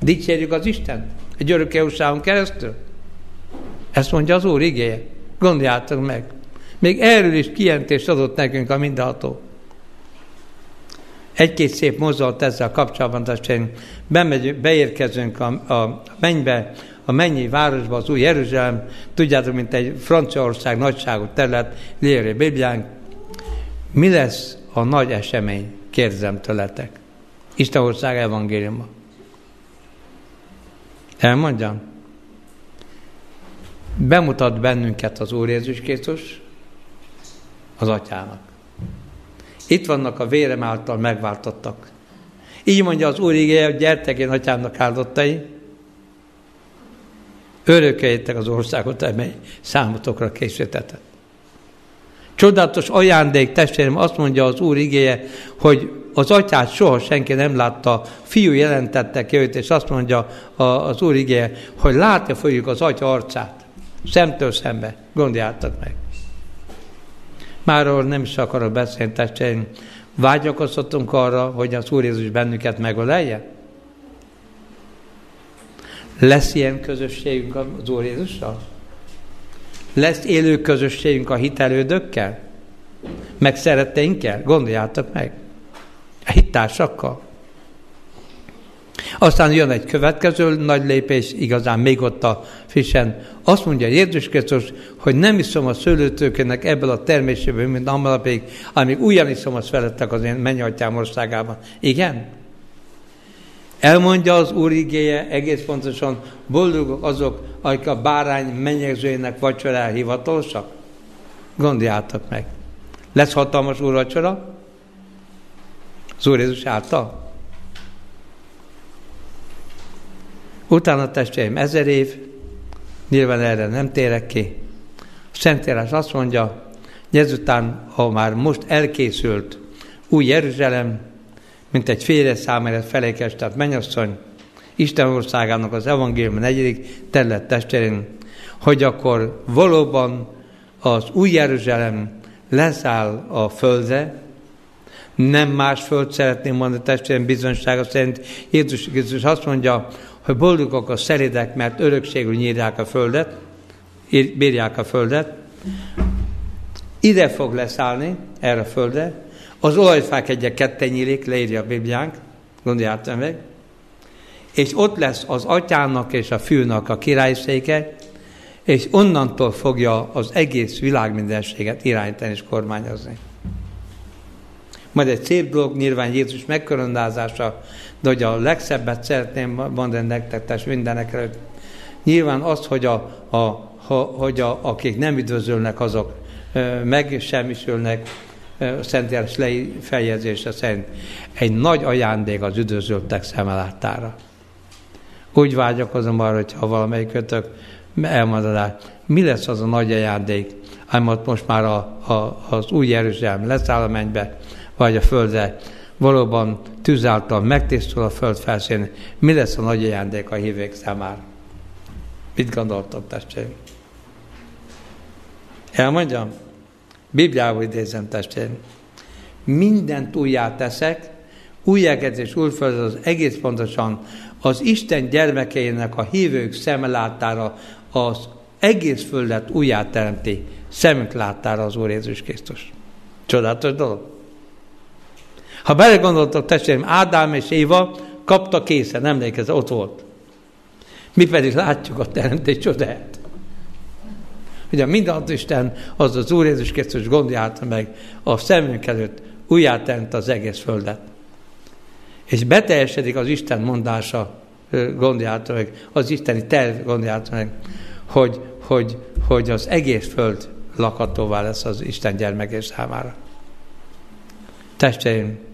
Dicsérjük az Isten egy örökké keresztül. Ezt mondja az Úr igéje. Gondoljátok meg. Még erről is kijelentést adott nekünk a mindenható. Egy-két szép mozdulat ezzel kapcsolatban, testvérünk, beérkezünk a, a mennybe, a mennyi városba, az új Jeruzsálem, tudjátok, mint egy Franciaország nagyságú terület, Léré Bibliánk. Mi lesz a nagy esemény? Kérdezem tőletek. Isten ország evangéliuma. Elmondjam? Bemutat bennünket az Úr Jézus Krisztus az atyának. Itt vannak a vérem által megváltottak. Így mondja az Úr igéje, hogy gyertek én atyámnak áldottai, örököljétek az országot, amely számotokra készítetett. Csodálatos ajándék, testvérem, azt mondja az Úr igéje, hogy az atyát soha senki nem látta, fiú jelentette ki őt, és azt mondja az Úr igéje, hogy látja fogjuk az atya arcát, szemtől szembe. Gondoljátok meg. Máról nem is akarok beszélni, testvéreim. Vágyakozhatunk arra, hogy az Úr Jézus bennünket megölelje? Lesz ilyen közösségünk az Úr Jézussal? Lesz élő közösségünk a hitelődökkel? Meg szeretteinkkel? Gondoljátok meg. A hittársakkal? Aztán jön egy következő nagy lépés, igazán még ott a frissen. Azt mondja Jézus Krisztus, hogy nem iszom a szőlőtőkének ebből a terméséből, mint amalapig, amíg ugyan iszom a felettek az én mennyatyám országában. Igen? Elmondja az Úr igéje egész pontosan, boldogok azok, akik a bárány mennyegzőjének vacsorára hivatalosak? Gondoljátok meg. Lesz hatalmas úrvacsora? Az Úr Jézus által? Utána testvérim ezer év, nyilván erre nem térek ki. A Szentírás azt mondja, hogy ezután, ha már most elkészült új Jeruzsálem, mint egy félre számára felékes, tehát mennyasszony, Isten országának az evangélium negyedik terület testvérén, hogy akkor valóban az új Jeruzsálem leszáll a földre, nem más föld szeretném mondani testvérem bizonysága szerint. Jézus Krisztus azt mondja, hogy boldogok a szeridek, mert örökségül nyírják a földet, bírják a földet. Ide fog leszállni, erre a földre. Az olajfák egyek ketten nyílik, leírja a Bibliánk, gondoljátok meg. És ott lesz az atyának és a fűnak a királyszéke, és onnantól fogja az egész világ mindenséget irányítani és kormányozni. Majd egy szép dolog nyilván Jézus megkoronázása, de hogy a legszebbet szeretném mondani nektek, tess mindenekre, nyilván az, hogy, a, a, a, hogy a, akik nem üdvözölnek, azok megsemmisülnek, Szentjáros feljegyzése szerint egy nagy ajándék az üdvözöltek szemelátára. Úgy vágyakozom arra, hogy ha valamelyik kötök elmondaná, mi lesz az a nagy ajándék, amit most már a, a, az új Jeruzsálem leszáll a mennybe, vagy a földre valóban tűz megtisztul a föld felszín, mi lesz a nagy ajándék a hívők számára? Mit gondoltok, testvérim? Elmondjam? Bibliából idézem, testvérim. Mindent újjá teszek, újjákezés újföld az egész pontosan az Isten gyermekeinek a hívők szemelátára az egész földet újjá teremti, szemünk láttára az Úr Jézus Krisztus. Csodálatos dolog. Ha belegondoltok, testvérem, Ádám és Éva kapta készen, emlékezz, ott volt. Mi pedig látjuk a teremtés csodáját. Hogy a mindenható Isten, az az Úr Jézus Krisztus gondoljálta meg a szemünk előtt, újjáteremt az egész földet. És beteljesedik az Isten mondása, gondoljálta meg, az isteni terv gondoljálta meg, hogy, hogy, hogy az egész föld lakhatóvá lesz az Isten gyermekés számára. Testeim,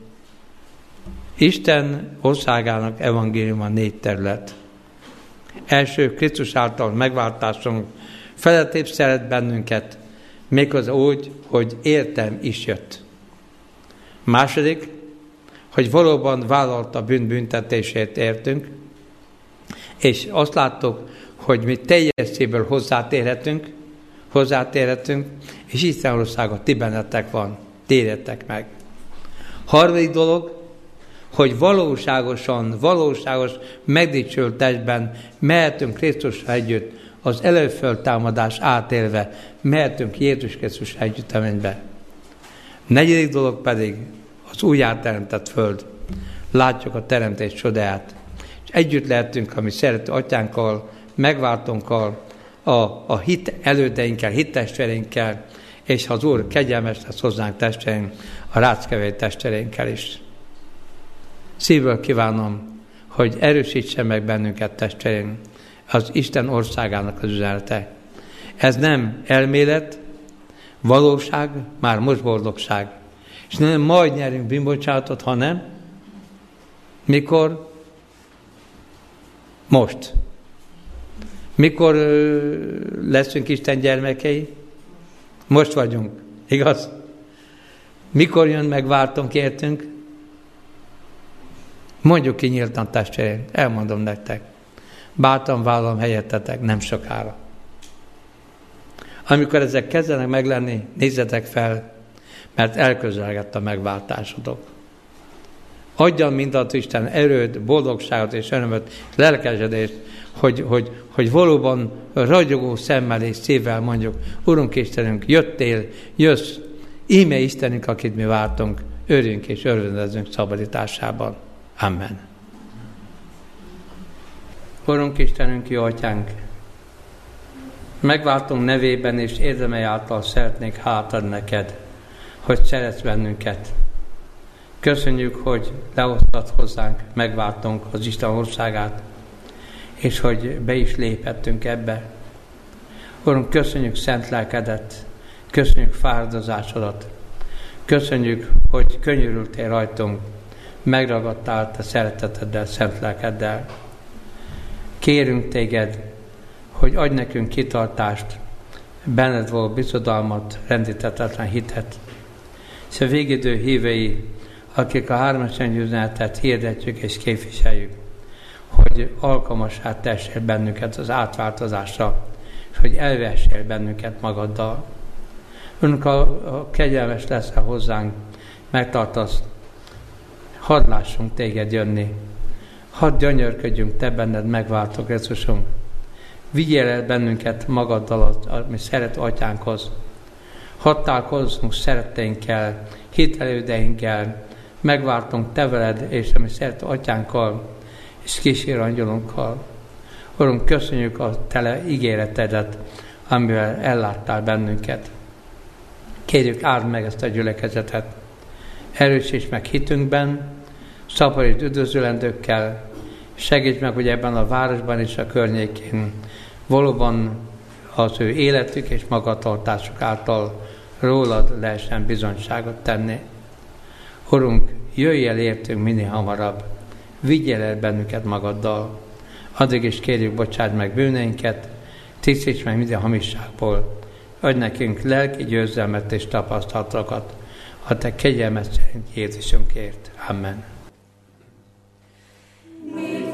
Isten országának evangéliuma négy terület. Első, Krisztus által megváltásunk felettép szeret bennünket, méghozzá úgy, hogy értem is jött. Második, hogy valóban vállalta bűnbüntetését értünk, és azt láttuk, hogy mi teljeséből hozzátérhetünk, hozzátérhetünk, és Isten országa ti bennetek van, térjetek meg. Harmadik dolog, hogy valóságosan, valóságos, megdicsült testben mehetünk Krisztusra együtt, az előföltámadás átélve mehetünk Jézus Krisztus együtt a mennybe. Negyedik dolog pedig az újjáteremtett föld. Látjuk a teremtés csodáját. És együtt lehetünk a mi szerető atyánkkal, megváltunkkal, a, a hit elődeinkkel, hittestvéreinkkel, és ha az Úr kegyelmes lesz hozzánk testvéreink, a ráckevély testvéreinkkel is. Szívből kívánom, hogy erősítse meg bennünket testvéreink, az Isten országának az üzenete. Ez nem elmélet, valóság, már most boldogság. És nem majd nyerünk bűnbocsátot, hanem mikor? Most. Mikor leszünk Isten gyermekei? Most vagyunk, igaz? Mikor jön meg váltunk értünk? Mondjuk ki nyíltan testvérem, elmondom nektek. Bátan vállalom helyettetek, nem sokára. Amikor ezek kezdenek meglenni, nézzetek fel, mert elközelgett a megváltásodok. Adjan mindent Isten erőt, boldogságot és örömöt, lelkesedést, hogy, hogy, hogy valóban ragyogó szemmel és szívvel mondjuk, Urunk Istenünk, jöttél, jössz, íme Istenünk, akit mi vártunk, örünk és örvendezünk szabadításában. Amen. Urunk Istenünk, jó atyánk, megváltunk nevében és érdemei által szeretnék hátad neked, hogy szeretsz bennünket. Köszönjük, hogy lehoztad hozzánk, megváltunk az Isten országát, és hogy be is léphettünk ebbe. Urunk, köszönjük szent lelkedet, köszönjük fáradozásodat, köszönjük, hogy könyörültél rajtunk, megragadtál te szereteteddel, szent lelkeddel. Kérünk téged, hogy adj nekünk kitartást, benned való bizodalmat, rendítetetlen hitet. És a végidő hívei, akik a hármas üzenetet hirdetjük és képviseljük, hogy alkalmasát tessél bennünket az átváltozásra, és hogy elvessél bennünket magaddal. Önök a, a kegyelmes leszel hozzánk, megtartasz, hadd lássunk téged jönni, hadd gyönyörködjünk te benned megváltó Jézusunk. Vigyél el bennünket magaddal, mi szeret atyánkhoz. Hadd találkozzunk szeretteinkkel, hitelődeinkkel, megvártunk te veled és a mi szeret atyánkkal, és kísér angyalunkkal. Urunk, köszönjük a tele ígéretedet, amivel elláttál bennünket. Kérjük, áld meg ezt a gyülekezetet. Erősíts meg hitünkben, szaporít üdvözölendőkkel, segíts meg, hogy ebben a városban és a környékén valóban az ő életük és magatartásuk által rólad lehessen bizonyságot tenni. Urunk, jöjj el értünk minél hamarabb, vigyél el bennünket magaddal. Addig is kérjük, bocsáld meg bűneinket, tisztíts meg minden hamisságból, adj nekünk lelki győzelmet és tapasztalatokat, a te kegyelmet szerint Amen. Még